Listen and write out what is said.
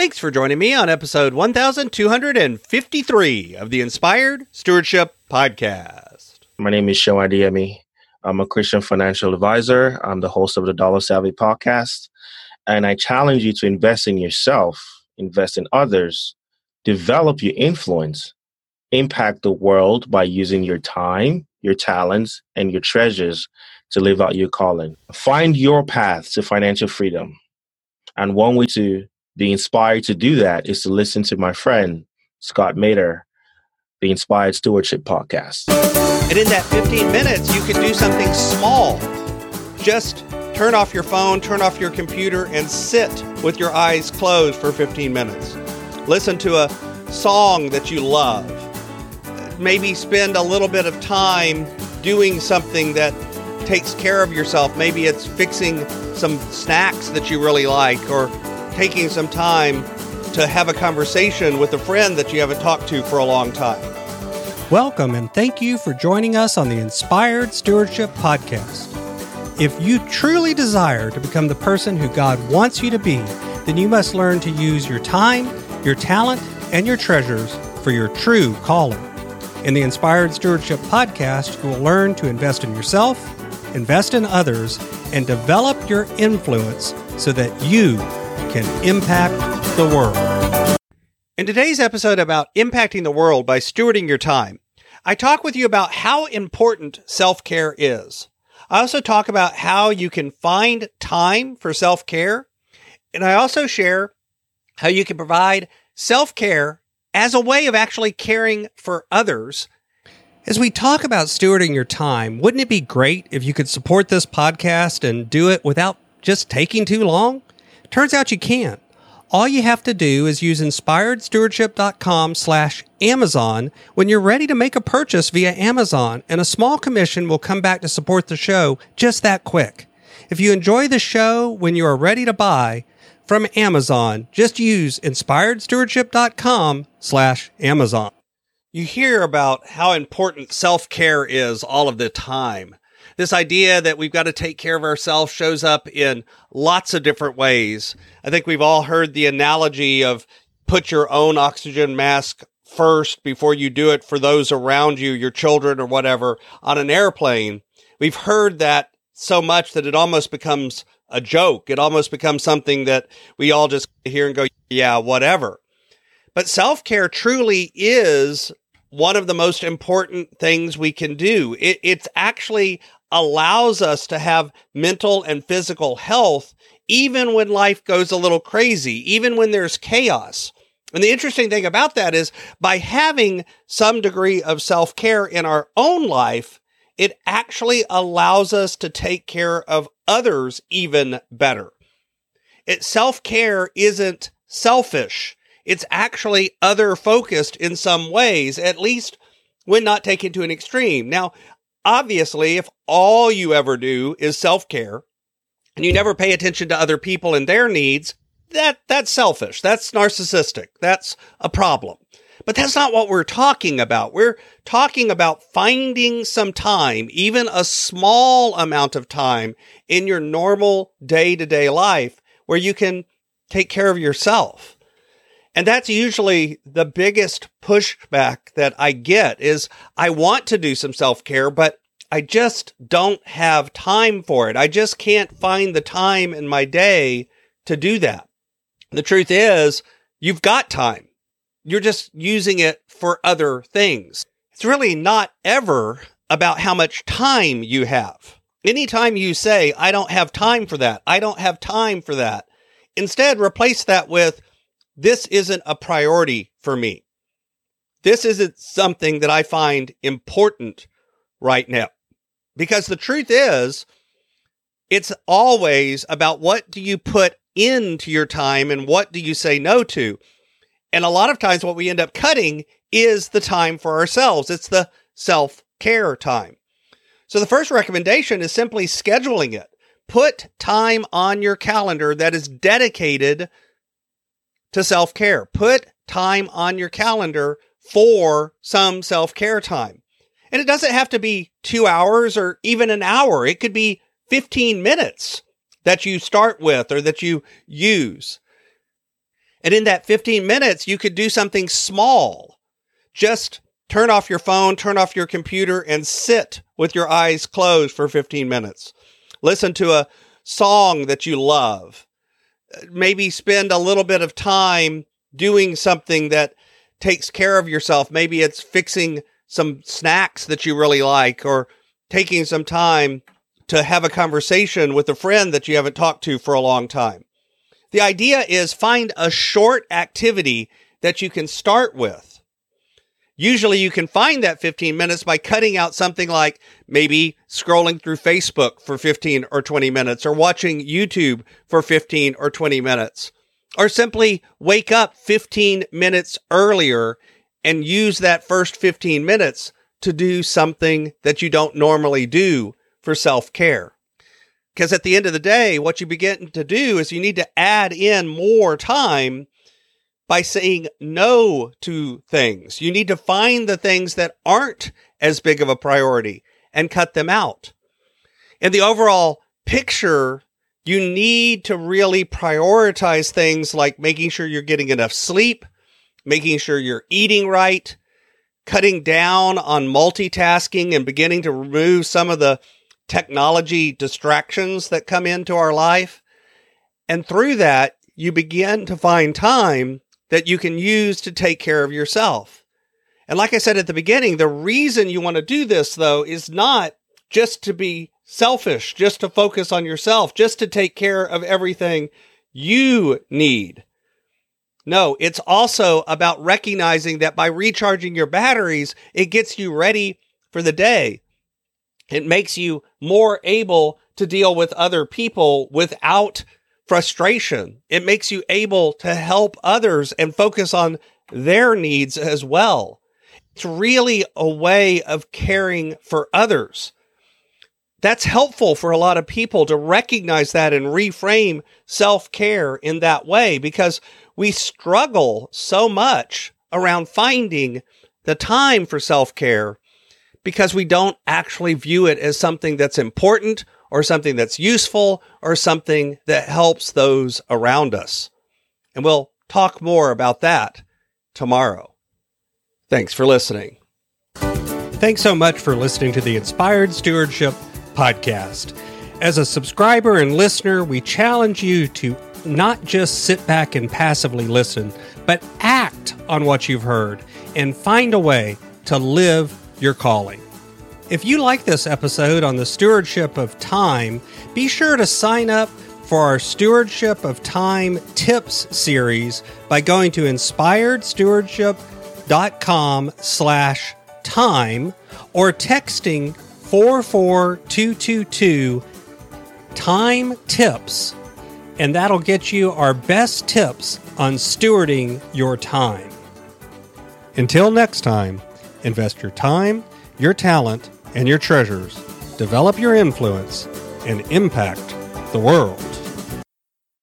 Thanks for joining me on episode 1253 of the Inspired Stewardship Podcast. My name is Sean Adiemi. I'm a Christian financial advisor. I'm the host of the Dollar Savvy podcast. And I challenge you to invest in yourself, invest in others, develop your influence, impact the world by using your time, your talents, and your treasures to live out your calling. Find your path to financial freedom. And one way to be inspired to do that is to listen to my friend, Scott Maderer, the Inspired Stewardship Podcast. And in that 15 minutes, you can do something small. Just turn off your phone, turn off your computer, and sit with your eyes closed for 15 minutes. Listen to a song that you love. Maybe spend a little bit of time doing something that takes care of yourself. Maybe it's fixing some snacks that you really like or taking some time to have a conversation with a friend that you haven't talked to for a long time. Welcome and thank you for joining us on the Inspired Stewardship Podcast. If you truly desire to become the person who God wants you to be, then you must learn to use your time, your talent, and your treasures for your true calling. In the Inspired Stewardship Podcast, you will learn to invest in yourself, invest in others, and develop your influence so that you can impact the world. In today's episode about impacting the world by stewarding your time, I talk with you about how important self care is. I also talk about how you can find time for self care. And I also share how you can provide self care as a way of actually caring for others. As we talk about stewarding your time, wouldn't it be great if you could support this podcast and do it without just taking too long? Turns out you can't. All you have to do is use inspiredstewardship.com slash Amazon when you're ready to make a purchase via Amazon, and a small commission will come back to support the show just that quick. If you enjoy the show when you are ready to buy from Amazon, just use inspiredstewardship.com slash Amazon. You hear about how important self-care is all of the time. This idea that we've got to take care of ourselves shows up in lots of different ways. I think we've all heard the analogy of put your own oxygen mask first before you do it for those around you, your children or whatever, on an airplane. We've heard that so much that it almost becomes a joke. It almost becomes something that we all just hear and go, yeah, whatever. But self care truly is one of the most important things we can do. It, it's actually allows us to have mental and physical health even when life goes a little crazy, even when there's chaos. And the interesting thing about that is by having some degree of self care in our own life, it actually allows us to take care of others even better. It self care isn't selfish. It's actually other focused in some ways, at least when not taken to an extreme. Now, obviously, if all you ever do is self care and you never pay attention to other people and their needs, that that's selfish. That's narcissistic. That's a problem. But that's not what we're talking about. We're talking about finding some time, even a small amount of time in your normal day to day life where you can take care of yourself. And that's usually the biggest pushback that I get is I want to do some self care, but I just don't have time for it. I just can't find the time in my day to do that. The truth is you've got time. You're just using it for other things. It's really not ever about how much time you have. Anytime you say, I don't have time for that, I don't have time for that, instead replace that with, this isn't a priority for me. This isn't something that I find important right now. Because the truth is, it's always about what do you put into your time and what do you say no to. And a lot of times, what we end up cutting is the time for ourselves. It's the self care time. So, the first recommendation is simply scheduling it. Put time on your calendar that is dedicated to self care. Put time on your calendar for some self care time. And it doesn't have to be two hours or even an hour. It could be 15 minutes that you start with or that you use. And in that 15 minutes, you could do something small. Just turn off your phone, turn off your computer, and sit with your eyes closed for 15 minutes. Listen to a song that you love. Maybe spend a little bit of time doing something that takes care of yourself. Maybe it's fixing some snacks that you really like or taking some time to have a conversation with a friend that you haven't talked to for a long time. The idea is find a short activity that you can start with. Usually you can find that 15 minutes by cutting out something like maybe scrolling through Facebook for 15 or 20 minutes or watching YouTube for 15 or 20 minutes or simply wake up 15 minutes earlier and use that first 15 minutes to do something that you don't normally do for self care. Because at the end of the day, what you begin to do is you need to add in more time by saying no to things. You need to find the things that aren't as big of a priority and cut them out. In the overall picture, you need to really prioritize things like making sure you're getting enough sleep, making sure you're eating right, cutting down on multitasking and beginning to remove some of the technology distractions that come into our life. And through that, you begin to find time that you can use to take care of yourself. And like I said at the beginning, the reason you want to do this though is not just to be selfish, just to focus on yourself, just to take care of everything you need. No, it's also about recognizing that by recharging your batteries, it gets you ready for the day. It makes you more able to deal with other people without frustration. It makes you able to help others and focus on their needs as well. It's really a way of caring for others. That's helpful for a lot of people to recognize that and reframe self care in that way because we struggle so much around finding the time for self care because we don't actually view it as something that's important or something that's useful or something that helps those around us. And we'll talk more about that tomorrow. Thanks for listening. Thanks so much for listening to the Inspired Stewardship podcast. As a subscriber and listener, we challenge you to not just sit back and passively listen, but act on what you've heard and find a way to live your calling. If you like this episode on the stewardship of time, be sure to sign up for our Stewardship of Time Tips series by going to inspiredstewardship.com slash time or texting 44222 time tips and that'll get you our best tips on stewarding your time. Until next time, invest your time, your talent, and your treasures, develop your influence, and impact the world.